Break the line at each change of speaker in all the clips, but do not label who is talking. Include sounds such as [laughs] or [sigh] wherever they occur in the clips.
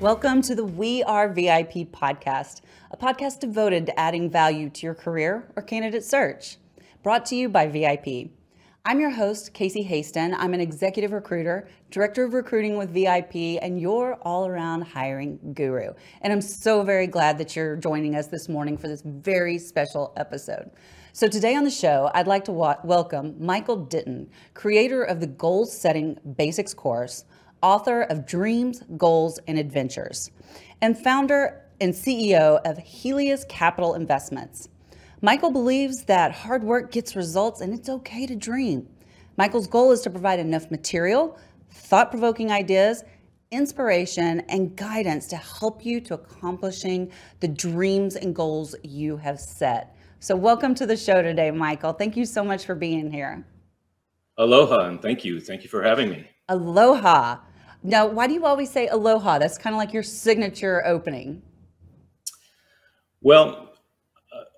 Welcome to the We Are VIP podcast, a podcast devoted to adding value to your career or candidate search. Brought to you by VIP. I'm your host, Casey Hasten. I'm an executive recruiter, director of recruiting with VIP, and your all around hiring guru. And I'm so very glad that you're joining us this morning for this very special episode. So, today on the show, I'd like to wa- welcome Michael Ditton, creator of the Goal Setting Basics course, author of Dreams, Goals, and Adventures, and founder and CEO of Helius Capital Investments. Michael believes that hard work gets results and it's okay to dream. Michael's goal is to provide enough material, thought provoking ideas, inspiration, and guidance to help you to accomplishing the dreams and goals you have set. So, welcome to the show today, Michael. Thank you so much for being here.
Aloha, and thank you. Thank you for having me.
Aloha. Now, why do you always say aloha? That's kind of like your signature opening.
Well,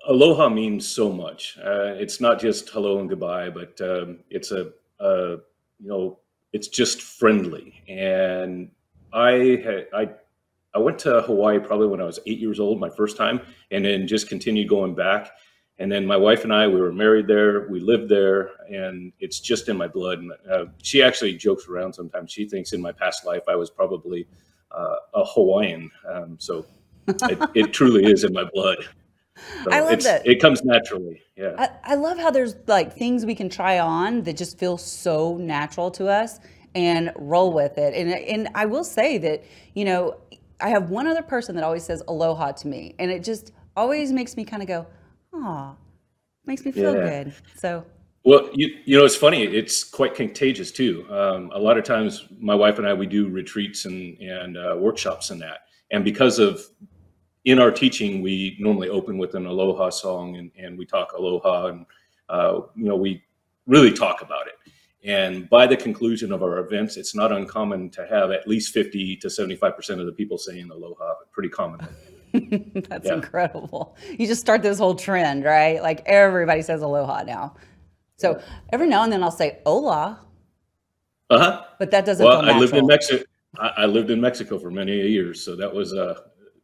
aloha means so much. Uh, it's not just hello and goodbye, but um, it's a, a, you know, it's just friendly. And I I, I went to Hawaii probably when I was eight years old, my first time, and then just continued going back. And then my wife and I, we were married there, we lived there, and it's just in my blood. And uh, she actually jokes around sometimes. She thinks in my past life I was probably uh, a Hawaiian. Um, so [laughs] it, it truly is in my blood. So
I love that.
It comes naturally. Yeah.
I, I love how there's like things we can try on that just feel so natural to us and roll with it. And and I will say that, you know, I have one other person that always says aloha to me. And it just always makes me kind of go, oh, makes me feel yeah. good. So
well, you you know, it's funny. It's quite contagious too. Um, a lot of times, my wife and I we do retreats and and uh, workshops and that, and because of in our teaching, we normally open with an aloha song and, and we talk aloha and, uh, you know, we really talk about it. And by the conclusion of our events, it's not uncommon to have at least 50 to 75% of the people saying aloha, pretty common. [laughs]
That's yeah. incredible. You just start this whole trend, right? Like everybody says aloha now. So every now and then I'll say hola.
Uh huh.
But that doesn't.
Well, I lived in Mexico. I lived in Mexico for many years, so that was uh,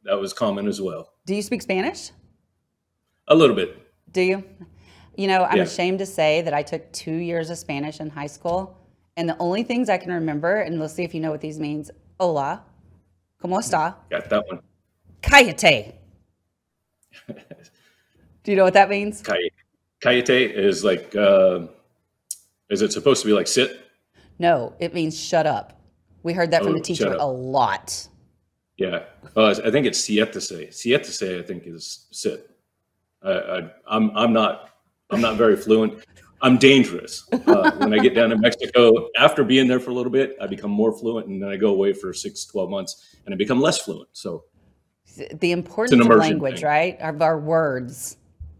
that was common as well.
Do you speak Spanish?
A little bit.
Do you? You know, I'm yeah. ashamed to say that I took two years of Spanish in high school, and the only things I can remember, and let's see if you know what these means. Hola, cómo está?
Got that one.
Cállate. [laughs] Do you know what that means?
Cállate is like, uh, is it supposed to be like sit?
No, it means shut up. We heard that oh, from the teacher a lot.
Yeah, uh, I think it's siete say. Siete say, I think is sit. I, I, I'm I'm not I'm not very fluent. I'm dangerous. Uh, when I get down to Mexico, after being there for a little bit, I become more fluent, and then I go away for six, 12 months, and I become less fluent. So,
the importance of language, thing. right? Of our words,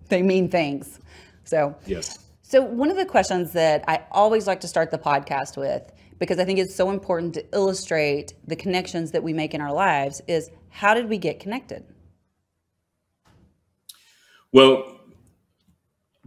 they mean things. So,
yes.
So, one of the questions that I always like to start the podcast with because I think it's so important to illustrate the connections that we make in our lives is how did we get connected?
Well,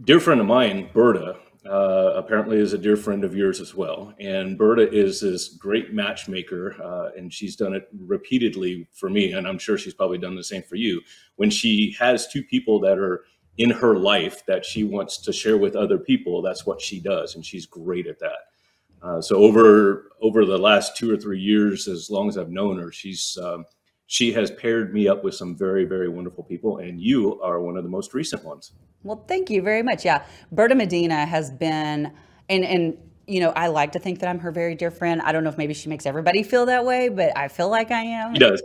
dear friend of mine, Berta, uh, apparently is a dear friend of yours as well. And Berta is this great matchmaker, uh, and she's done it repeatedly for me, and I'm sure she's probably done the same for you. When she has two people that are in her life that she wants to share with other people, that's what she does, and she's great at that. Uh, so over over the last two or three years, as long as I've known her, she's um, she has paired me up with some very very wonderful people, and you are one of the most recent ones.
Well, thank you very much. Yeah, Berta Medina has been, and and you know, I like to think that I'm her very dear friend. I don't know if maybe she makes everybody feel that way, but I feel like I am.
She does.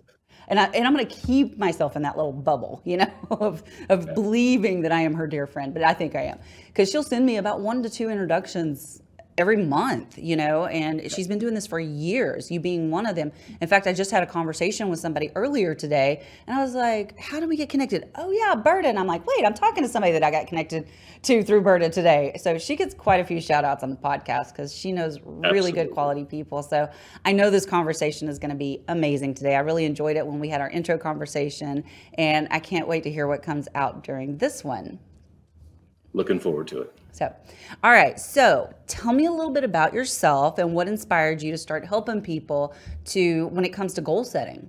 And, I, and I'm going to keep myself in that little bubble, [laughs] you know, of, of yeah. believing that I am her dear friend, but I think I am. Because she'll send me about one to two introductions every month, you know, and she's been doing this for years, you being one of them. In fact, I just had a conversation with somebody earlier today and I was like, how do we get connected? Oh yeah, Berta. And I'm like, wait, I'm talking to somebody that I got connected to through Berta today. So she gets quite a few shout outs on the podcast because she knows really Absolutely. good quality people. So I know this conversation is going to be amazing today. I really enjoyed it when we had our intro conversation and I can't wait to hear what comes out during this one.
Looking forward to it.
So, all right. So, tell me a little bit about yourself and what inspired you to start helping people to when it comes to goal setting.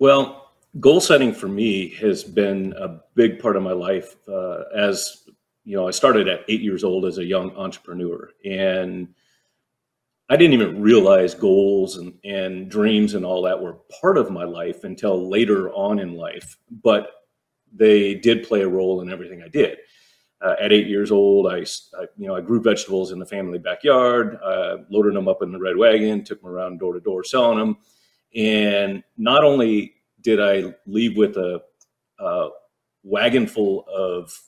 Well, goal setting for me has been a big part of my life. Uh, as you know, I started at eight years old as a young entrepreneur, and I didn't even realize goals and, and dreams and all that were part of my life until later on in life. But they did play a role in everything I did uh, at eight years old, I, I, you know I grew vegetables in the family backyard, uh, loaded them up in the red wagon, took them around door to door selling them, and not only did I leave with a, a wagon full of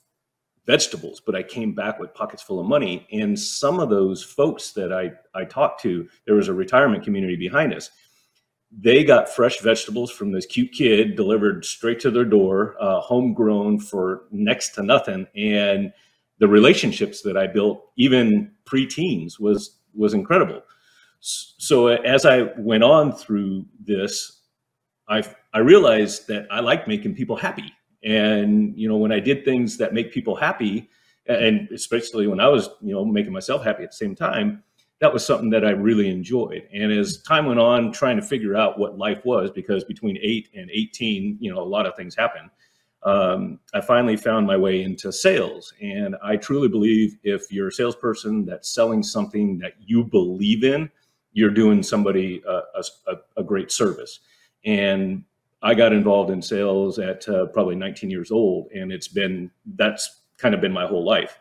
vegetables, but I came back with pockets full of money. And some of those folks that I I talked to, there was a retirement community behind us they got fresh vegetables from this cute kid delivered straight to their door, uh, homegrown for next to nothing. And the relationships that I built, even pre-teens, was was incredible. So as I went on through this, I I realized that I like making people happy. And you know, when I did things that make people happy, and especially when I was you know making myself happy at the same time, that was something that I really enjoyed. And as time went on, trying to figure out what life was, because between eight and 18, you know, a lot of things happen. Um, I finally found my way into sales. And I truly believe if you're a salesperson that's selling something that you believe in, you're doing somebody a, a, great service. And I got involved in sales at uh, probably 19 years old. And it's been, that's kind of been my whole life.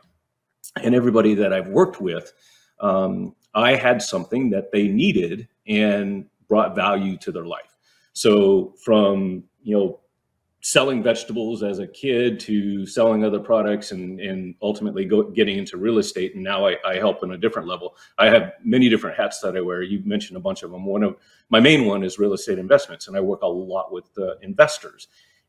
And everybody that I've worked with, um, I had something that they needed and brought value to their life. So from, you know, selling vegetables as a kid to selling other products and, and ultimately go, getting into real estate. And now I, I help on a different level. I have many different hats that I wear. You mentioned a bunch of them. One of my main one is real estate investments. And I work a lot with uh, investors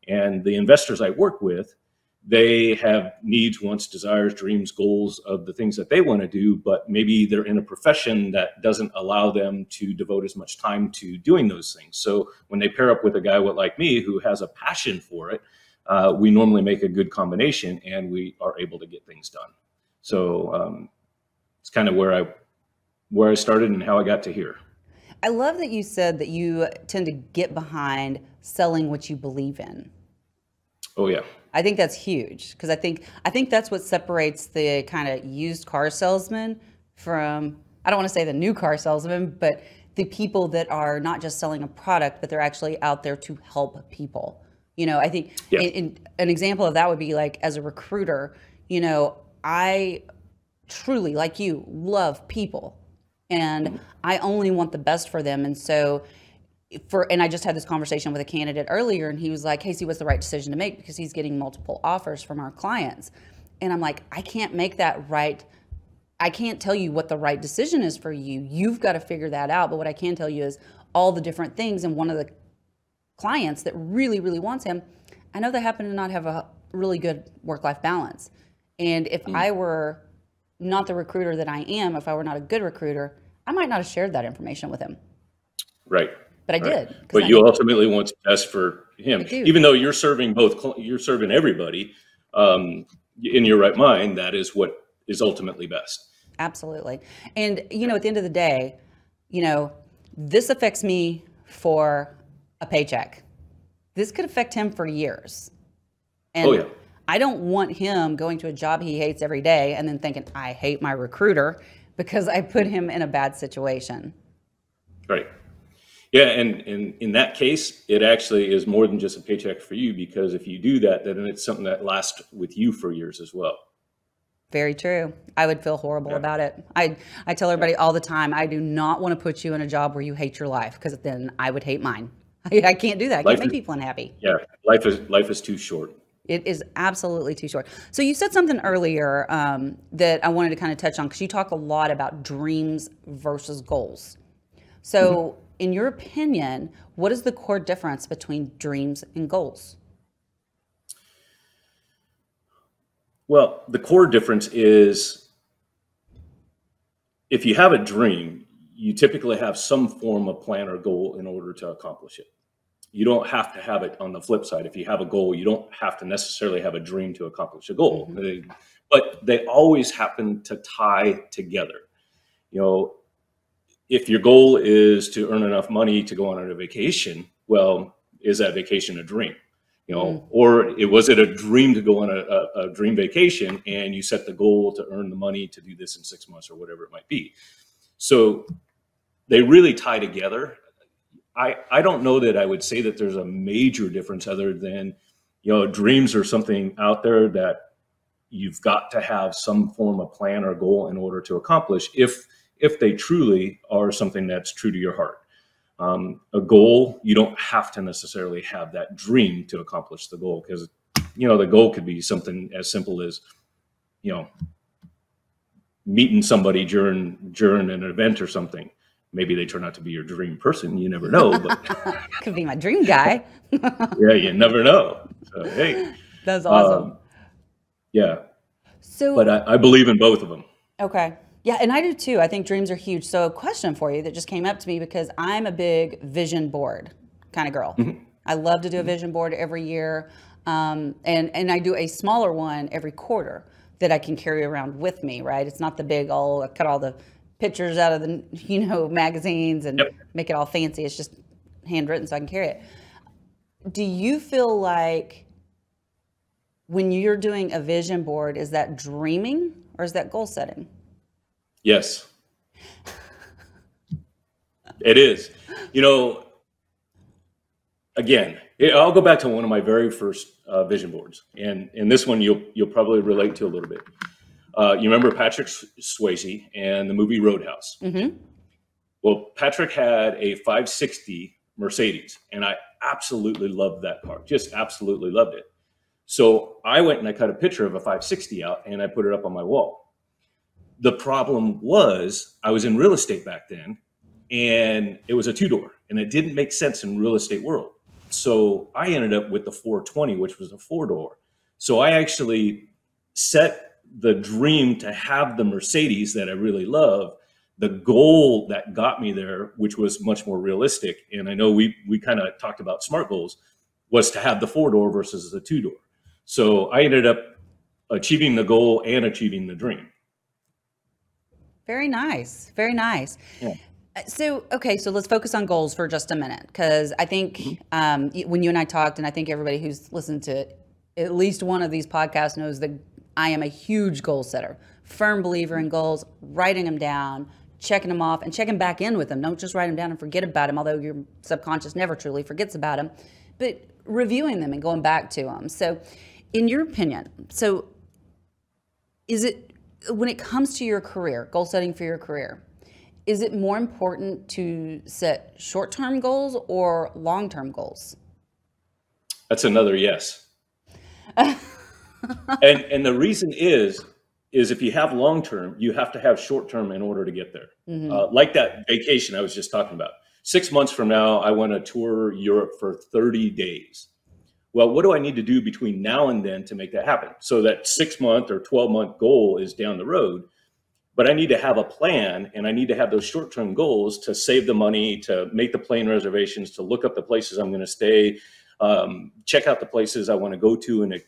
and the investors I work with they have needs, wants, desires, dreams, goals of the things that they want to do, but maybe they're in a profession that doesn't allow them to devote as much time to doing those things. So when they pair up with a guy like me who has a passion for it, uh, we normally make a good combination and we are able to get things done. So um, it's kind of where I where I started and how I got to here.
I love that you said that you tend to get behind selling what you believe in.
Oh yeah.
I think that's huge because I think I think that's what separates the kind of used car salesman from I don't want to say the new car salesman, but the people that are not just selling a product, but they're actually out there to help people. You know, I think yeah. in, in, an example of that would be like as a recruiter, you know, I truly, like you, love people and. I only want the best for them. And so for and I just had this conversation with a candidate earlier and he was like, Casey, what's the right decision to make? Because he's getting multiple offers from our clients. And I'm like, I can't make that right. I can't tell you what the right decision is for you. You've got to figure that out. But what I can tell you is all the different things. And one of the clients that really, really wants him, I know they happen to not have a really good work life balance. And if mm. I were not the recruiter that I am, if I were not a good recruiter, I might not have shared that information with him.
Right
but I right. did.
But I you ultimately want to best for him, even though you're serving both. You're serving everybody. Um, in your right mind, that is what is ultimately best.
Absolutely, and you know, at the end of the day, you know, this affects me for a paycheck. This could affect him for years. And oh yeah. I don't want him going to a job he hates every day and then thinking I hate my recruiter because I put him in a bad situation.
Right. Yeah, and, and in that case, it actually is more than just a paycheck for you because if you do that, then it's something that lasts with you for years as well.
Very true. I would feel horrible yeah. about it. I I tell everybody all the time, I do not want to put you in a job where you hate your life because then I would hate mine. [laughs] I, I can't do that. I life can't make is, people unhappy.
Yeah, life is life is too short.
It is absolutely too short. So you said something earlier um, that I wanted to kind of touch on because you talk a lot about dreams versus goals. So, mm-hmm. In your opinion, what is the core difference between dreams and goals?
Well, the core difference is if you have a dream, you typically have some form of plan or goal in order to accomplish it. You don't have to have it on the flip side. If you have a goal, you don't have to necessarily have a dream to accomplish a goal. Mm-hmm. But they always happen to tie together. You know, if your goal is to earn enough money to go on a vacation, well, is that vacation a dream? You know, mm. or it was it a dream to go on a, a, a dream vacation and you set the goal to earn the money to do this in six months or whatever it might be. So they really tie together. I, I don't know that I would say that there's a major difference other than, you know, dreams are something out there that you've got to have some form of plan or goal in order to accomplish if if they truly are something that's true to your heart. Um, a goal, you don't have to necessarily have that dream to accomplish the goal because, you know, the goal could be something as simple as, you know, meeting somebody during during an event or something. Maybe they turn out to be your dream person. You never know, but [laughs]
could be my dream guy. [laughs]
yeah, you never know. So hey,
that's awesome. Um,
yeah. So, but I, I believe in both of them.
Okay. Yeah, and I do too. I think dreams are huge. So, a question for you that just came up to me because I'm a big vision board kind of girl. Mm-hmm. I love to do a vision board every year, um, and and I do a smaller one every quarter that I can carry around with me. Right? It's not the big all cut all the pictures out of the [laughs] you know magazines and yep. make it all fancy. It's just handwritten, so I can carry it. Do you feel like when you're doing a vision board, is that dreaming or is that goal setting?
Yes. it is. You know, again, I'll go back to one of my very first uh, vision boards, and and this one you'll you'll probably relate to a little bit. Uh, you remember Patrick Swayze and the movie Roadhouse? Mm-hmm. Well, Patrick had a 560 Mercedes, and I absolutely loved that car. Just absolutely loved it. So I went and I cut a picture of a 560 out, and I put it up on my wall the problem was I was in real estate back then and it was a two door and it didn't make sense in real estate world. So I ended up with the 420, which was a four door. So I actually set the dream to have the Mercedes that I really love. The goal that got me there, which was much more realistic, and I know we we kind of talked about smart goals, was to have the four door versus the two door. So I ended up achieving the goal and achieving the dream.
Very nice. Very nice. Yeah. Uh, so, okay, so let's focus on goals for just a minute because I think mm-hmm. um, when you and I talked, and I think everybody who's listened to at least one of these podcasts knows that I am a huge goal setter, firm believer in goals, writing them down, checking them off, and checking back in with them. Don't just write them down and forget about them, although your subconscious never truly forgets about them, but reviewing them and going back to them. So, in your opinion, so is it when it comes to your career, goal setting for your career, is it more important to set short term goals or long term goals?
That's another yes. [laughs] and and the reason is is if you have long term, you have to have short term in order to get there. Mm-hmm. Uh, like that vacation I was just talking about. Six months from now, I want to tour Europe for 30 days well, what do I need to do between now and then to make that happen? So that six month or 12 month goal is down the road, but I need to have a plan and I need to have those short term goals to save the money, to make the plane reservations, to look up the places I'm going to stay, um, check out the places I want to go to and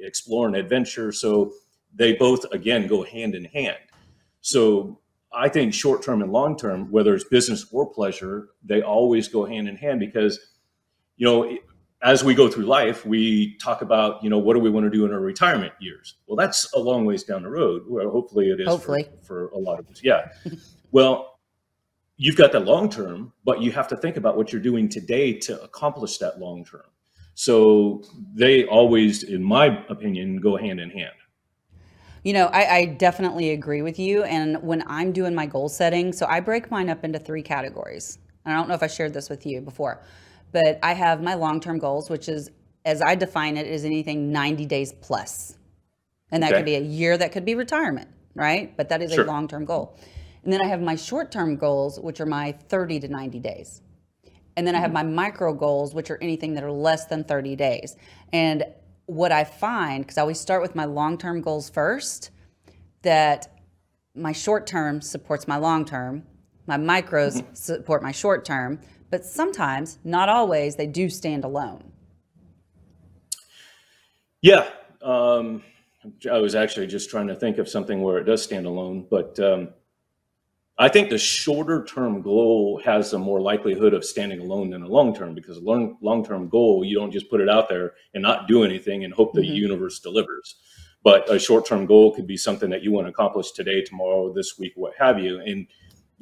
explore and adventure. So they both, again, go hand in hand. So I think short term and long term, whether it's business or pleasure, they always go hand in hand because, you know, as we go through life, we talk about, you know, what do we want to do in our retirement years? Well, that's a long ways down the road. Well, hopefully it is hopefully. For, for a lot of us. Yeah. [laughs] well, you've got the long term, but you have to think about what you're doing today to accomplish that long term. So they always, in my opinion, go hand in hand.
You know, I, I, definitely agree with you. And when I'm doing my goal setting, so I break mine up into three categories. And I don't know if I shared this with you before. But I have my long term goals, which is as I define it, is anything 90 days plus. And that
Okay.
could be a year, that could be retirement, right? But that is
Sure.
a long term goal. And then I have my short term goals, which are my 30 to 90 days. And then I have mm-hmm. my micro goals, which are anything that are less than 30 days. And what I find, because I always start with my long term goals first, that my short term supports my long term, my micros mm-hmm. support my short term, but sometimes, not always, they do stand alone.
Yeah. Um, I was actually just trying to think of something where it does stand alone, but um, I think the shorter term goal has a more likelihood of standing alone than a long term because a long long term goal you don't just put it out there and not do anything and hope the
Mhm.
universe delivers. But a short term goal could be something that you want to accomplish today, tomorrow, this week, what have you, and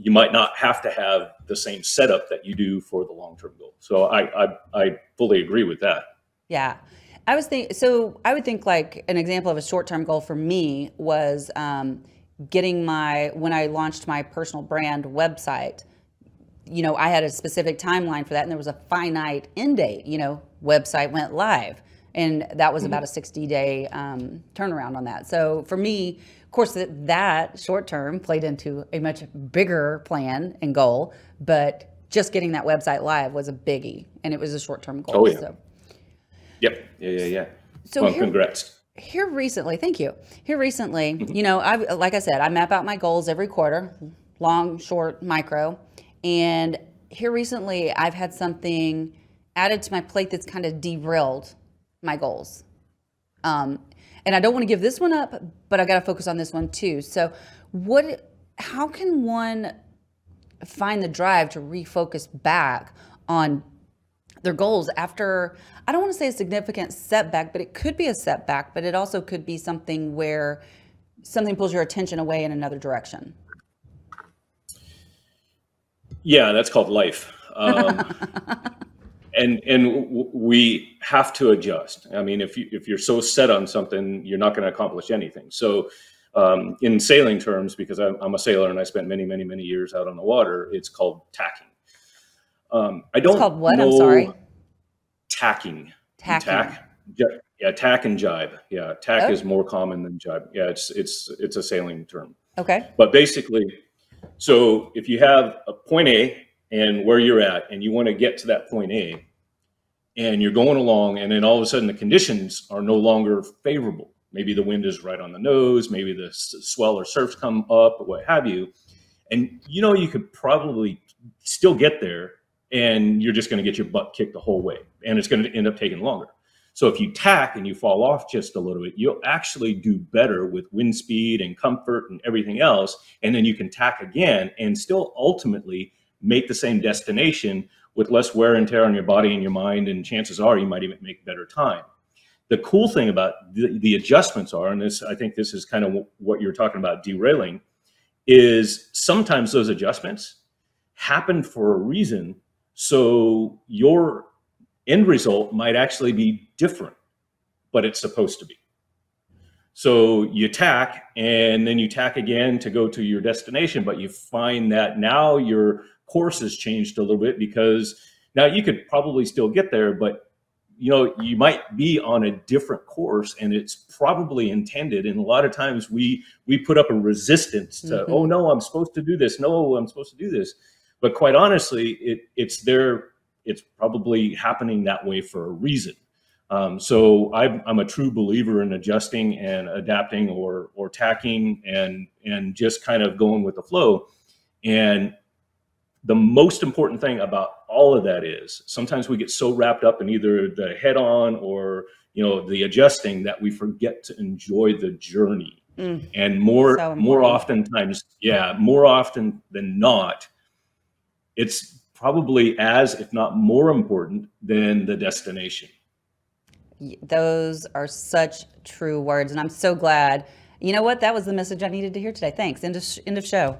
you might not have to have the same setup that you do for the long term goal. So I, I I fully agree with that.
Yeah. I was think so I would think like an example of a short-term goal for me was um, getting my when I launched my personal brand website, you know, I had a specific timeline for that and there was a finite end date, you know, website went live. And that was about a 60 day um, turnaround on that. So for me, of course, that, that short term played into a much bigger plan and goal, but just getting that website live was a biggie and it was a short term goal.
Oh, yeah.
So.
Yep. Yeah. Yeah. Yeah.
So
well,
here-
congrats.
here recently thank you here recently you know i like i said i map out my goals every quarter long short micro and here recently i've had something added to my plate that's kind of derailed my goals um, and i don't want to give this one up but i got to focus on this one too so what how can one find the drive to refocus back on their goals after I don't want to say a significant setback, but it could be a setback, but it also could be something where something pulls your attention away in another direction.
Yeah, that's called life. [laughs] Um, and and we have to adjust. I mean, if you if you're so set on something, you're not going to accomplish anything. So, um, in sailing terms, because I'm, I'm a sailor and I spent many many many years out on the water, it's called tacking. Um, I don't.
It's called what? I'm sorry.
Tacking.
Tacking.
Tack. Yeah, tack and jibe. Yeah, tack
Oh.
is more common than jibe. Yeah, it's it's it's a sailing term.
Okay.
But basically, so if you have a point A and where you're at, and you want to get to that point A, and you're going along, and then all of a sudden the conditions are no longer favorable. Maybe the wind is right on the nose, maybe the swell or surfs come up, or what have you. And you know, you could probably still get there, and you're just going to get your butt kicked the whole way, and it's going to end up taking longer. So if you tack and you fall off just a little bit, you'll actually do better with wind speed and comfort and everything else. And then you can tack again and still ultimately make the same destination with less wear and tear on your body and your mind. And chances are you might even make better time. The cool thing about the, the adjustments are, and this I think this is kind of what you're talking about derailing, is sometimes those adjustments happen for a reason. So your end result might actually be different, but it's supposed to be. So you tack and then you tack again to go to your destination, but you find that now your course has changed a little bit because now you could probably still get there, but you know you might be on a different course and it's probably intended and a lot of times we we put up a resistance to
Mhm.
oh no i'm supposed to do this no i'm supposed to do this but quite honestly it it's there it's probably happening that way for a reason. Um, so I'm, I'm a true believer in adjusting and adapting or or tacking and and just kind of going with the flow. And the most important thing about all of that is sometimes we get so wrapped up in either the head on or you know the adjusting that we forget to enjoy the journey.
Mm.
And more
So
more oftentimes, yeah, more often than not, it's probably as, if not more important than the destination.
Those are such true words. And I'm so glad. You know what? That was the message I needed to hear today. Thanks. End of, end of show.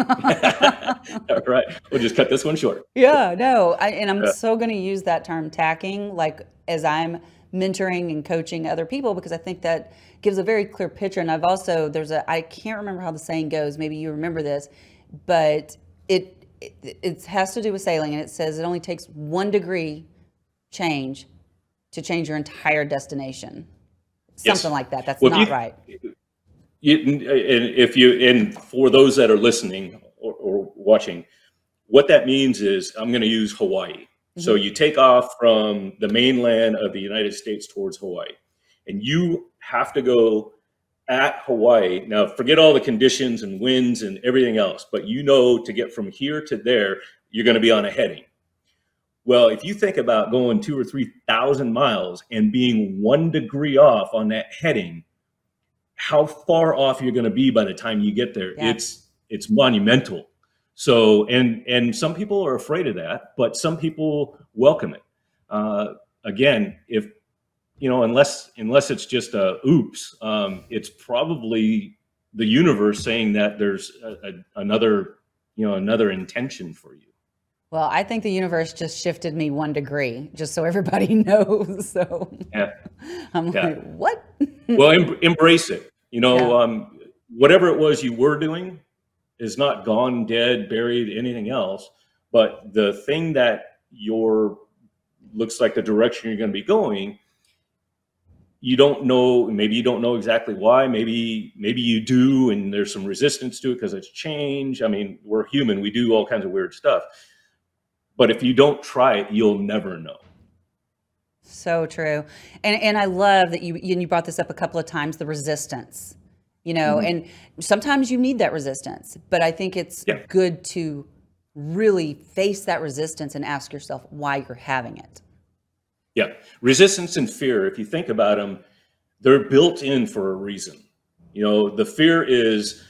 [laughs]
All right, we'll just cut this one short.
Yeah, no, I, and I'm
Yeah.
so going to use that term tacking, like as I'm mentoring and coaching other people, because I think that gives a very clear picture. And I've also there's a I can't remember how the saying goes. Maybe you remember this, but it it, it has to do with sailing, and it says it only takes one degree change to change your entire destination.
Yes.
Something like that. That's
Well,
not
you-
right.
You, uh, and if you, and for those that are listening or, or watching, what that means is I'm going to use Hawaii. So mm-hmm. you take off from the mainland of the United States towards Hawaii, and you have to go at Hawaii. Now, forget all the conditions and winds and everything else, but you know to get from here to there, you're going to be on a heading. Well, if you think about going two or three thousand miles and being one degree off on that heading, how far off you're going to be by the time you get there
Yeah.
it's it's monumental so and and some people are afraid of that but some people welcome it uh, again if you know unless unless it's just a oops um, it's probably the universe saying that there's a, a, another you know another intention for you
Well, I think the universe just shifted me one degree, just so everybody [laughs] knows. So
yeah
I'm
Yeah.
like, what?
well em- embrace it you know
Yeah.
um, whatever it was you were doing is not gone dead buried anything else. But the thing that your looks like the direction you're going to be going you don't know maybe you don't know exactly why maybe maybe you do and there's some resistance to it because it's change i mean we're human we do all kinds of weird stuff. But if you don't try it you'll never know
So true. And and I love that you and you brought this up a couple of times the resistance. You know,
Mm-hmm.
and sometimes you need that resistance, but I think it's
Yeah.
good to really face that resistance and ask yourself why you're having it.
Yeah, resistance and fear, if you think about them, they're built in for a reason. You know, the fear is,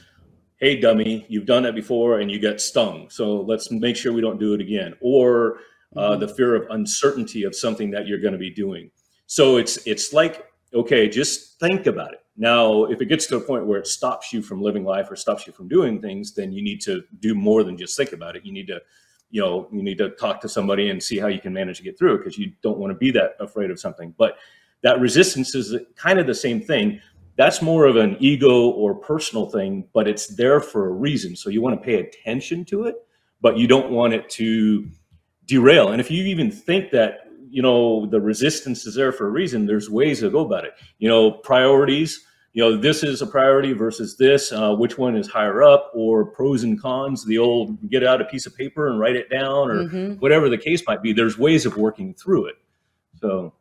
hey, dummy, you've done that before and you got stung. So let's make sure we don't do it again. Or uh, the fear of uncertainty of something that you're going to be doing. So it's it's like, okay, just think about it. Now, if it gets to a point where it stops you from living life or stops you from doing things, then you need to do more than just think about it. You need to you know you need to talk to somebody and see how you can manage to get through it because you don't want to be that afraid of something but that resistance is kind of the same thing that's more of an ego or personal thing but it's there for a reason so you want to pay attention to it but you don't want it to derail and if you even think that you know the resistance is there for a reason there's ways to go about it you know priorities you know this is a priority versus this uh, which one is higher up or pros and cons the old get out a piece of paper and write it down or
Mhm.
whatever the case might be there's ways of working through it so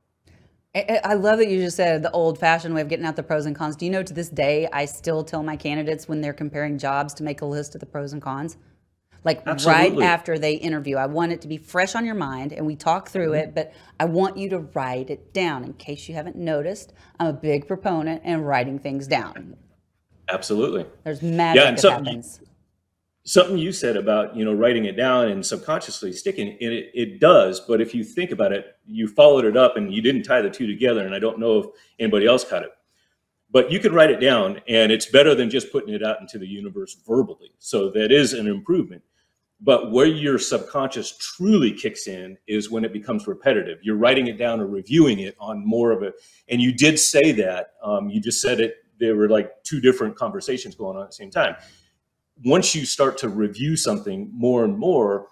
I love that you just said the old fashioned way of getting out the pros and cons. Do you know to this day, I still tell my candidates when they're comparing jobs to make a list of the pros and cons? Like
Absolutely.
right after they interview, I want it to be fresh on your mind and we talk through
Mm-hmm.
it, but I want you to write it down in case you haven't noticed. I'm a big proponent in writing things down.
absolutely
There's magic yeah,
and
that
so-
happens.
something you said about you know writing it down and subconsciously sticking it, it it does but if you think about it you followed it up and you didn't tie the two together and i don't know if anybody else caught it but you could write it down and it's better than just putting it out into the universe verbally so that is an improvement but where your subconscious truly kicks in is when it becomes repetitive you're writing it down or reviewing it on more of a and you did say that um, you just said it there were like two different conversations going on at the same time once you start to review something more and more,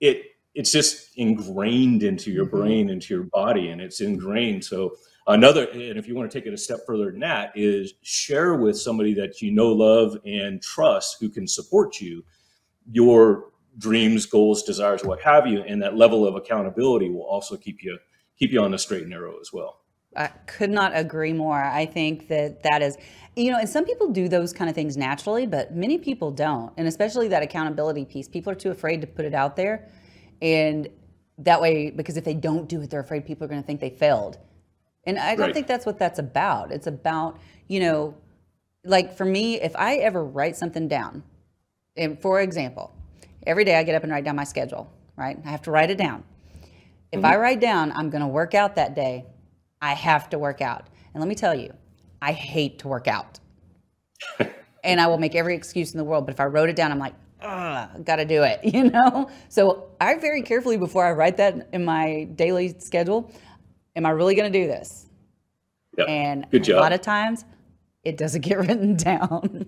it it's just ingrained into your
Mhm.
brain, into your body, and it's ingrained. So another, and if you want to take it a step further than that, is share with somebody that you know, love, and trust who can support you your dreams, goals, desires, what have you, and that level of accountability will also keep you keep you on the straight and narrow as well.
I could not agree more. I think that that is, you know, and some people do those kind of things naturally, but many people don't. And especially that accountability piece, people are too afraid to put it out there. And that way, because if they don't do it, they're afraid people are going to think they failed. And I don't
Right.
think that's what that's about. It's about, you know, like for me, if I ever write something down, and for example, every day I get up and write down my schedule, right? I have to write it down. If I mm-hmm. write down I'm going to work out that day, I have to work out. And let me tell you, I hate to work out. [laughs] and I will make every excuse in the world, but if I wrote it down, I'm like, ugh, got to do it, [laughs] you know? So I very carefully before I write that in my daily schedule, am I really going to do this?
Yeah,
And
good
a lot of times it doesn't [laughs] get written down.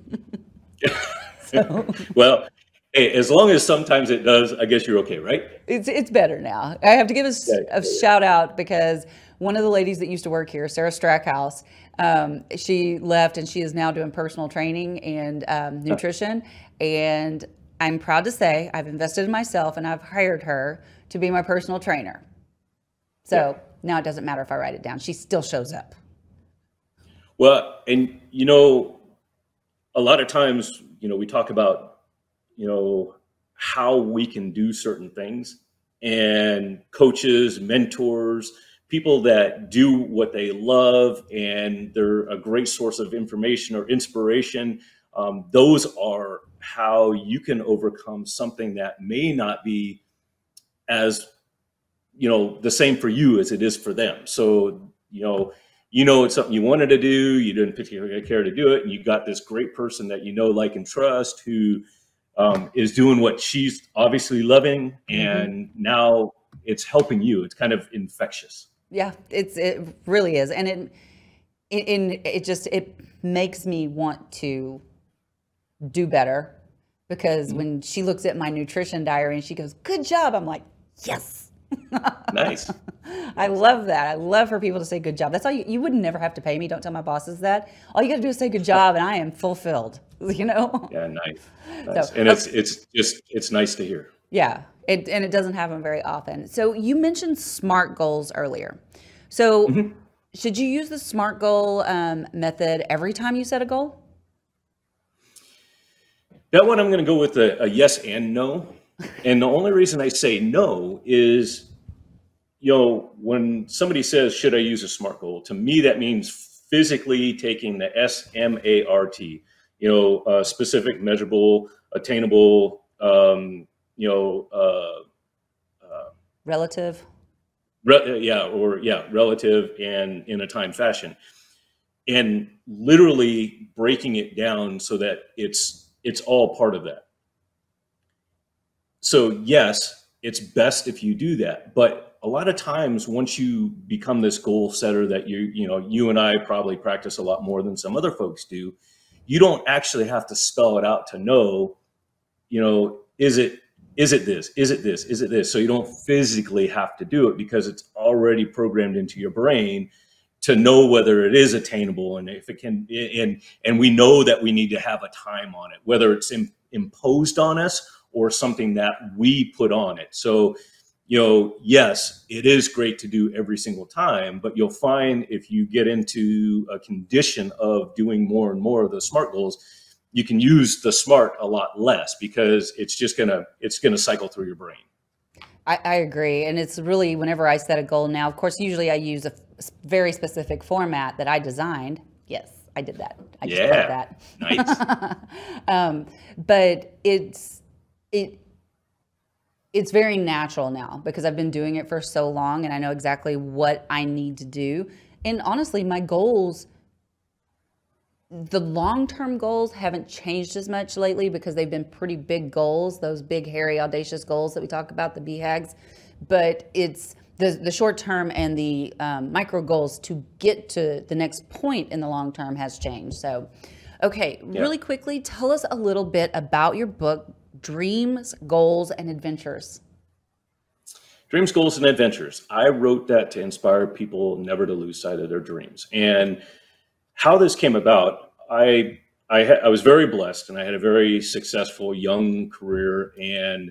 well, hey, as long as sometimes it does, I guess you're okay, right?
It's it's better now. I have to give a,
Yeah,
a shout out because one of the ladies that used to work here, Sarah Strackhouse, um, she left and she is now doing personal training and um, nutrition. And I'm proud to say I've invested in myself and I've hired her to be my personal trainer. So yeah. now it doesn't matter if I write it down; she still shows up.
Well, and you know, a lot of times, you know, we talk about, you know, how we can do certain things and coaches, mentors, people that do what they love and they're a great source of information or inspiration. Um, those are how you can overcome something that may not be as you know the same for you as it is for them so you know you know it's something you wanted to do you didn't particularly care to do it and you got this great person that you know like and trust who um, is doing what she's obviously loving, mm-hmm. and mm-hmm. now it's helping you. It's kind of infectious.
Yeah, it's it really is, and it in it just it makes me want to do better because mm-hmm. when she looks at my nutrition diary and she goes, "Good job," I'm like, "Yes." [laughs]
nice.
I love that. I love for people to say good job. That's all you, you would never have to pay me. Don't tell my bosses that. All you got to do is say good job and I am fulfilled, [laughs] you know?
Yeah, nice. nice. So, and it's, it's just, it's nice to hear.
Yeah. It, and it doesn't happen very often. So you mentioned SMART goals earlier. So mm-hmm. should you use the SMART goal um, method every time you set a goal?
That one I'm going to go with a, a yes and no. And the only reason I say no is you know, when somebody says, should I use a SMART goal? To me, that means physically taking the S M A R T, you know, uh, specific, measurable, attainable, um, you know, uh,
uh, relative.
Re- yeah, or yeah, relative and in a time fashion. And literally breaking it down so that it's it's all part of that. So yes, it's best if you do that, but a lot of times once you become this goal setter that you you know you and I probably practice a lot more than some other folks do, you don't actually have to spell it out to know, you know, is it is it this? Is it this? Is it this? So you don't physically have to do it because it's already programmed into your brain to know whether it is attainable and if it can and and we know that we need to have a time on it whether it's imposed on us or something that we put on it so you know, yes, it is great to do every single time, but you'll find if you get into a condition of doing more and more of the SMART goals, you can use the SMART a lot less because it's just gonna it's gonna cycle through your brain.
I, I agree, and it's really whenever I set a goal now. Of course, usually I use a very specific format that I designed. Yes, I did that. I just
yeah, that. Nice. [laughs]
um, but it's it it's very natural now because I've been doing it for so long and I know exactly what I need to do. And honestly, my goals, the long term goals haven't changed as much lately because they've been pretty big goals, those big, hairy, audacious goals that we talk about, the BHAGs. But it's the, the short term and the um, micro goals to get to the next point in the long term has changed. So, okay, yeah. really quickly, tell us a little bit about your book, dreams, goals, and adventures?
Dreams, goals, and adventures. I wrote that to inspire people never to lose sight of their dreams. And how this came about, I I, ha- I was very blessed, and I had a very successful young career. And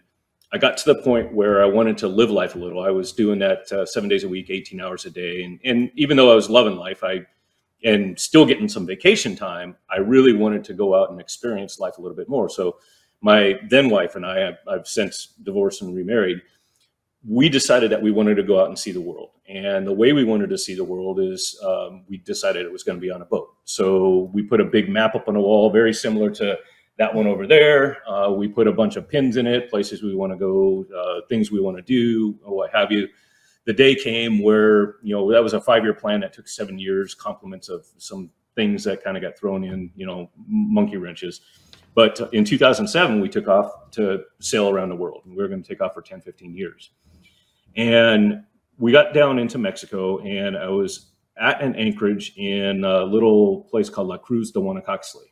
I got to the point where I wanted to live life a little. I was doing that uh, seven days a week, 18 hours a day. And, and even though I was loving life, I and still getting some vacation time, I really wanted to go out and experience life a little bit more. So my then wife and I, I've, I've since divorced and remarried, we decided that we wanted to go out and see the world. And the way we wanted to see the world is um, we decided it was going to be on a boat. So we put a big map up on the wall, very similar to that one over there. Uh, we put a bunch of pins in it, places we want to go, uh, things we want to do, what have you. The day came where, you know, that was a five year plan that took seven years, complements of some things that kind of got thrown in, you know, monkey wrenches. But in 2007, we took off to sail around the world. And we were going to take off for 10, 15 years. And we got down into Mexico, and I was at an anchorage in a little place called La Cruz de Huanacaxtle.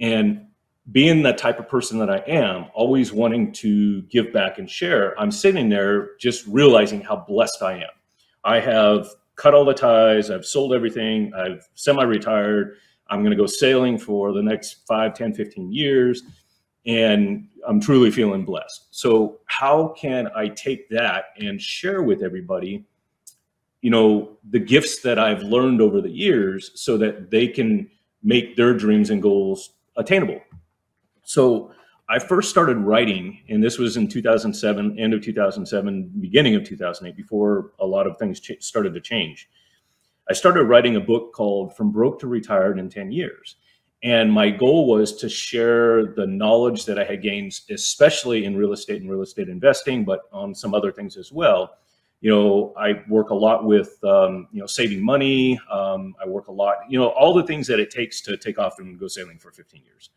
And being the type of person that I am, always wanting to give back and share, I'm sitting there just realizing how blessed I am. I have cut all the ties. I've sold everything. I've semi-retired. I'm going to go sailing for the next 5, 10, 15 years. And I'm truly feeling blessed. So how can I take that and share with everybody, you know, the gifts that I've learned over the years so that they can make their dreams and goals attainable? So I first started writing, and this was in 2007, end of 2007, beginning of 2008, before a lot of things ch- started to change. I started writing a book called From Broke to Retired in 10 Years. And my goal was to share the knowledge that I had gained, especially in real estate and real estate investing, but on some other things as well. You know, I work a lot with, um, you know, saving money. Um, I work a lot, you know, all the things that it takes to take off and go sailing for 15 years.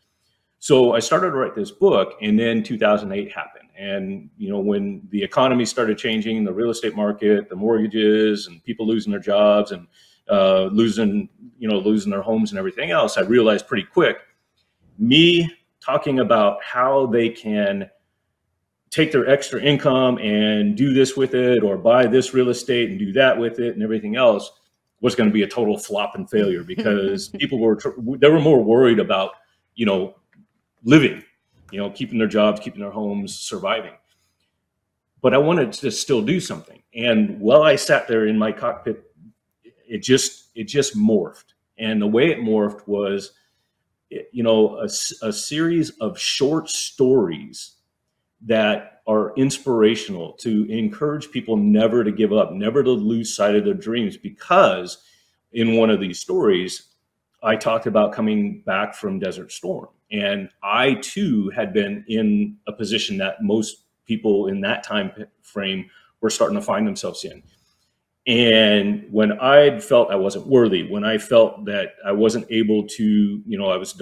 So I started to write this book, and then 2008 happened. And you know, when the economy started changing, the real estate market, the mortgages, and people losing their jobs and uh, losing, you know, losing their homes and everything else, I realized pretty quick, me talking about how they can take their extra income and do this with it, or buy this real estate and do that with it, and everything else was going to be a total flop and failure [laughs] because people were they were more worried about you know living, you know, keeping their jobs, keeping their homes, surviving. But I wanted to still do something. And while I sat there in my cockpit, it just it just morphed. And the way it morphed was, you know, a, a series of short stories that are inspirational to encourage people never to give up, never to lose sight of their dreams. Because in one of these stories, I talked about coming back from Desert Storm and I too had been in a position that most people in that time frame were starting to find themselves in. And when I felt I wasn't worthy, when I felt that I wasn't able to, you know, I was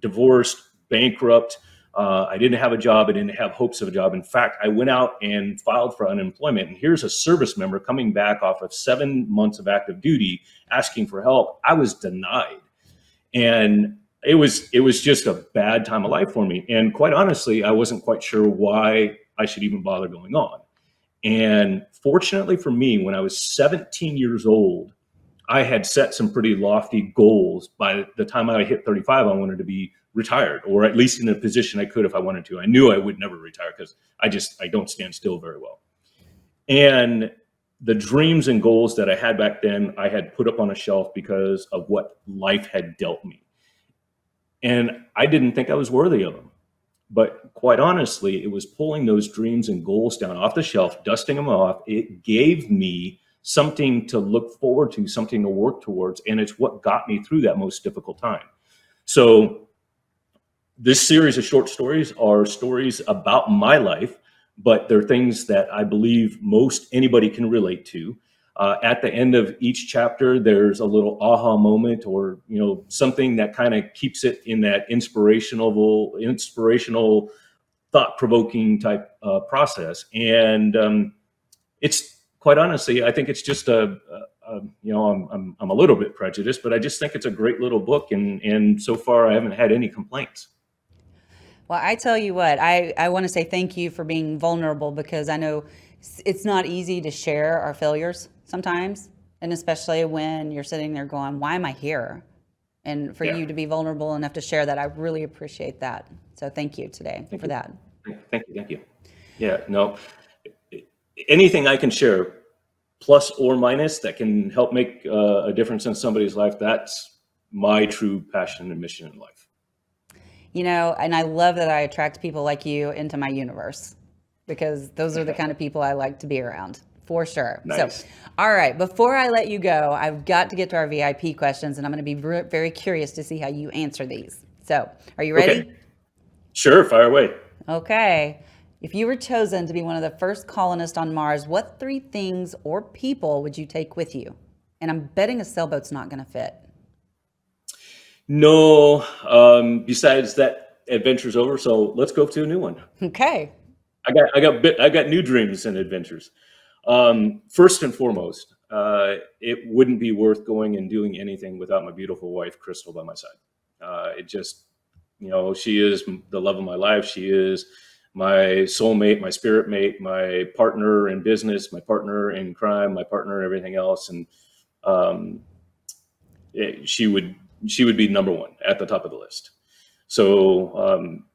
divorced, bankrupt, uh, I didn't have a job, I didn't have hopes of a job. In fact, I went out and filed for unemployment. And here's a service member coming back off of seven months of active duty asking for help. I was denied. And it was it was just a bad time of life for me. And quite honestly i wasn't quite sure why i should even bother going on. And fortunately for me when i was 17 years old i had set some pretty lofty goals. By the time i hit 35 i wanted to be retired or at least in a position i could if i wanted to. I knew i would never retire because i just i don't stand still very well. And the dreams and goals that i had back then i had put up on a shelf because of what life had dealt me and I didn't think I was worthy of them. But quite honestly, it was pulling those dreams and goals down off the shelf, dusting them off. It gave me something to look forward to, something to work towards. And it's what got me through that most difficult time. So, this series of short stories are stories about my life, but they're things that I believe most anybody can relate to. Uh, at the end of each chapter, there's a little aha moment, or you know, something that kind of keeps it in that inspirational, inspirational, thought-provoking type uh, process. And um, it's quite honestly, I think it's just a, a, a you know, I'm, I'm, I'm a little bit prejudiced, but I just think it's a great little book, and and so far I haven't had any complaints.
Well, I tell you what, I, I want to say thank you for being vulnerable because I know it's not easy to share our failures sometimes, and especially when you're sitting there going, "Why am I here?" And for yeah. you to be vulnerable enough to share that, I really appreciate that. So thank you today thank for
you.
that.
Thank you, thank you. Yeah, no, anything I can share, plus or minus, that can help make uh, a difference in somebody's life. That's my true passion and mission in life.
You know, and I love that I attract people like you into my universe because those are the kind of people I like to be around for sure. Nice. So, all right, before I let you go, I've got to get to our VIP questions and I'm going to be very curious to see how you answer these. So, are you ready? Okay.
Sure, fire away.
Okay. If you were chosen to be one of the first colonists on Mars, what three things or people would you take with you? And I'm betting a sailboat's not going to fit.
No, um, besides that adventure's over, so let's go to a new one.
Okay.
I got I got I got new dreams and adventures. Um, first and foremost, uh, it wouldn't be worth going and doing anything without my beautiful wife Crystal by my side. Uh, it just, you know, she is the love of my life. She is my soulmate, my spirit mate, my partner in business, my partner in crime, my partner in everything else. And um, it, eh, she would she would be number one at the top of the list. So um,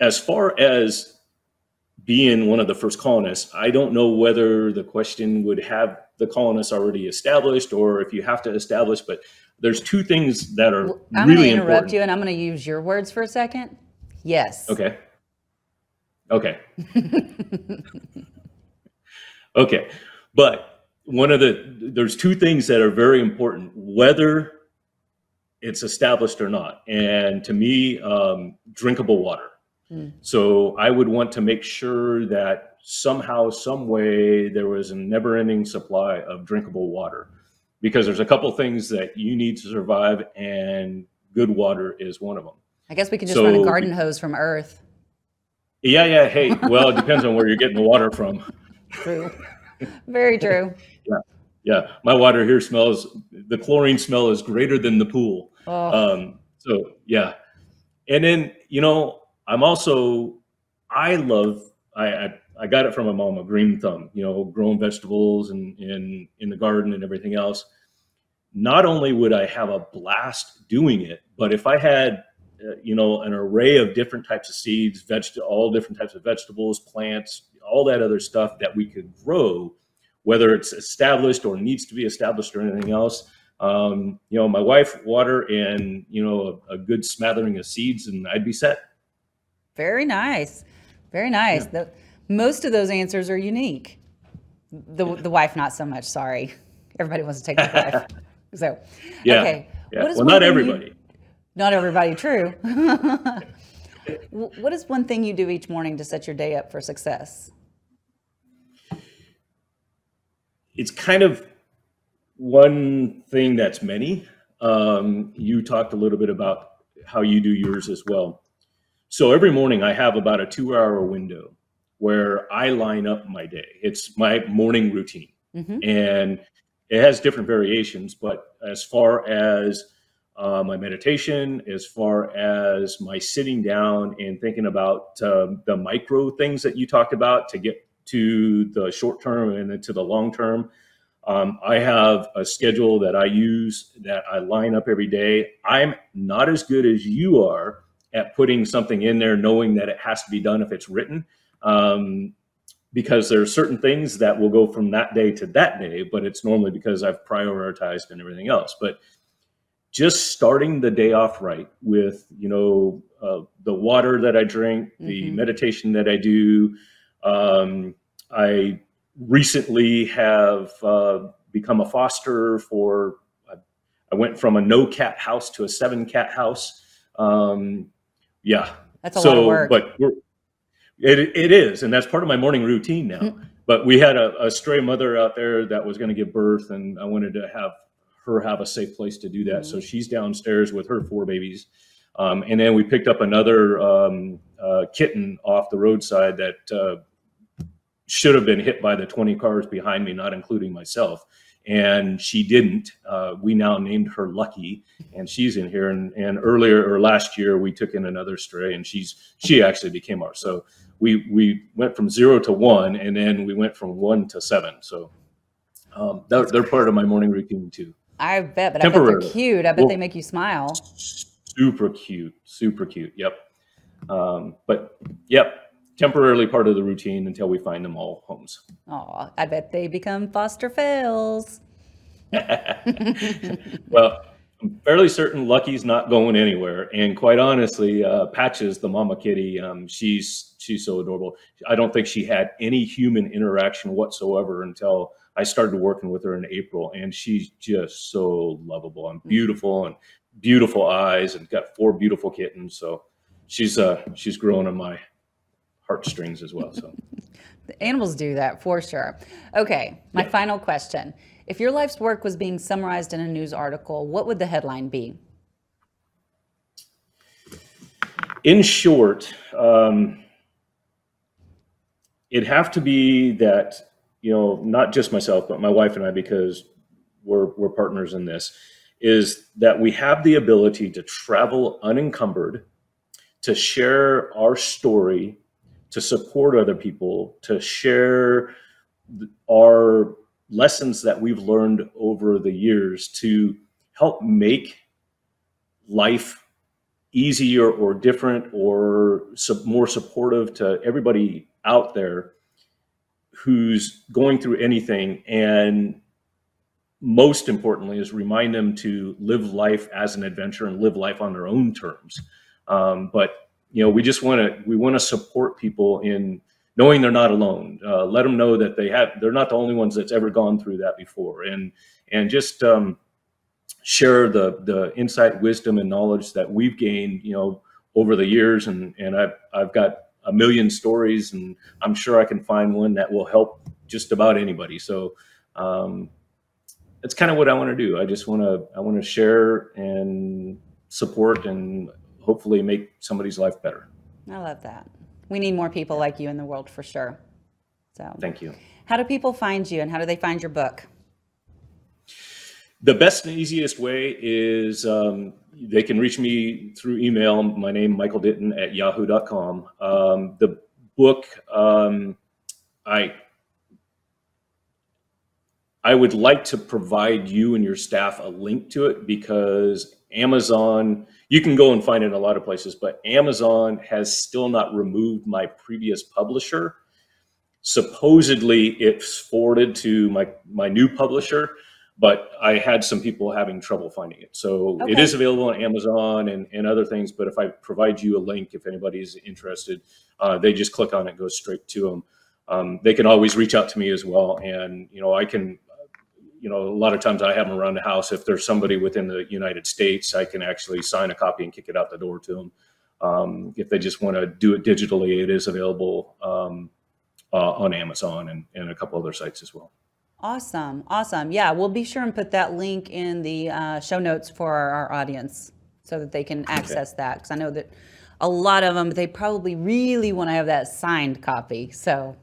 as far as being one of the first colonists, I don't know whether the question would have the colonists already established or if you have to establish, but there's two things that are
I'm
really
going to interrupt
important.
you and I'm going to use your words for a second. Yes.
Okay. Okay. [laughs] okay. But one of the, there's two things that are very important, whether it's established or not. And to me, um, drinkable water. Mm. So I would want to make sure that somehow, some way, there was a never ending supply of drinkable water because there's a couple things that you need to survive, and good water is one of them.
I guess we could just so, run a garden hose from Earth.
Yeah, yeah. Hey, [laughs] well, it depends on where you're getting the water from.
True. Very true. [laughs]
yeah. Yeah. My water here smells, the chlorine smell is greater than the pool. Oh. Um, so, yeah. And then, you know, I'm also, I love, I, I, I got it from my mom, a green thumb, you know, growing vegetables and in, in the garden and everything else. Not only would I have a blast doing it, but if I had uh, you know, an array of different types of seeds, veg- all different types of vegetables, plants, all that other stuff that we could grow, whether it's established or needs to be established or anything else. Um, you know, my wife water and you know a, a, good smattering of seeds, and I'd be set.
Very nice, very nice. Yeah. The, most of those answers are unique. The the wife, not so much. Sorry, everybody wants to take the [laughs] wife. So,
yeah, okay. Yeah. well, not everybody. You,
not everybody, true. [laughs] what is one thing you do each morning to set your day up for success?
It's kind of one thing that's many. Um, you talked a little bit about how you do yours as well. So every morning I have about a two hour window where I line up my day. It's my morning routine. Mm-hmm. And it has different variations, but as far as uh, my meditation, as far as my sitting down and thinking about uh, the micro things that you talked about to get to the short term and then to the long term. Um, I have a schedule that I use that I line up every day. I'm not as good as you are at putting something in there, knowing that it has to be done if it's written. Um, because there are certain things that will go from that day to that day, but it's normally because I've prioritized and everything else. But just starting the day off right with you know uh, the water that I drink, the mm-hmm. meditation that I do. Um, I recently have uh, become a foster for. I went from a no cat house to a seven cat house. Um, yeah,
that's a so, lot of work.
But it it is, and that's part of my morning routine now. Mm-hmm. But we had a, a stray mother out there that was going to give birth, and I wanted to have her have a safe place to do that. Mm-hmm. So she's downstairs with her four babies. Um, and then we picked up another um, uh, kitten off the roadside that uh, should have been hit by the 20 cars behind me, not including myself. And she didn't. Uh, we now named her Lucky, and she's in here. And, and earlier or last year, we took in another stray, and she's she actually became ours. So we we went from zero to one, and then we went from one to seven. So um, they're, they're part of my morning routine too.
I bet, but I bet they're cute. I bet well, they make you smile.
Super cute, super cute. Yep. Um, but yep, temporarily part of the routine until we find them all homes.
Oh, I bet they become foster fails. [laughs]
well, I'm fairly certain Lucky's not going anywhere, and quite honestly, uh, Patches, the mama kitty, um, she's she's so adorable. I don't think she had any human interaction whatsoever until I started working with her in April, and she's just so lovable and beautiful, and beautiful eyes, and got four beautiful kittens. So she's uh she's growing on my heartstrings as well. So [laughs]
the animals do that for sure. Okay, my yeah. final question: If your life's work was being summarized in a news article, what would the headline be?
In short, um, it'd have to be that you know, not just myself, but my wife and I, because we're, we're partners in this, is that we have the ability to travel unencumbered, to share our story, to support other people, to share our lessons that we've learned over the years to help make life easier or different or more supportive to everybody out there who's going through anything. And most importantly is remind them to live life as an adventure and live life on their own terms. Um, but you know we just want to we want to support people in knowing they're not alone uh, let them know that they have they're not the only ones that's ever gone through that before and and just um, share the the insight, wisdom, and knowledge that we've gained, you know, over the years. And and I've I've got a million stories, and I'm sure I can find one that will help just about anybody. So um, that's kind of what I want to do. I just want to I want to share and support and hopefully make somebody's life better.
I love that. We need more people like you in the world for sure. So
thank you.
How do people find you and how do they find your book?
The best and easiest way is um, they can reach me through email. My name, Michael Ditton at yahoo.com. Um, the book, um, I, I would like to provide you and your staff a link to it because Amazon, you can go and find it in a lot of places, but Amazon has still not removed my previous publisher. Supposedly, it's forwarded to my, my new publisher but I had some people having trouble finding it. So okay. it is available on Amazon and, and other things. But if I provide you a link, if anybody's interested, uh, they just click on it, goes straight to them. Um, they can always reach out to me as well. And, you know, I can, you know, a lot of times I have them around the house. If there's somebody within the United States, I can actually sign a copy and kick it out the door to them. Um, if they just want to do it digitally, it is available um, uh, on Amazon and, and a couple other sites as well.
Awesome. Awesome. Yeah, we'll be sure and put that link in the uh, show notes for our, our, audience so that they can access okay. that. Because I know that a lot of them, they probably really want to have that signed copy. So,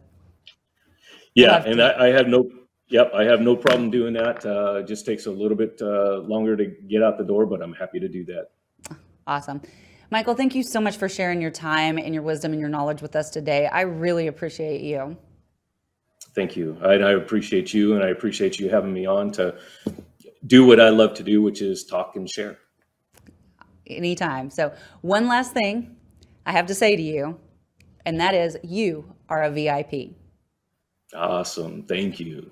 yeah, and I, I, have no, yep, I have no problem doing that. Uh, it just takes a little bit uh, longer to get out the door, but I'm happy to do that.
Awesome. Michael, thank you so much for sharing your time and your wisdom and your knowledge with us today. I really appreciate you.
Thank you. I, I appreciate you, and I appreciate you having me on to do what I love to do, which is talk and share.
Anytime. So, one last thing I have to say to you, and that is you are a VIP.
Awesome. Thank you.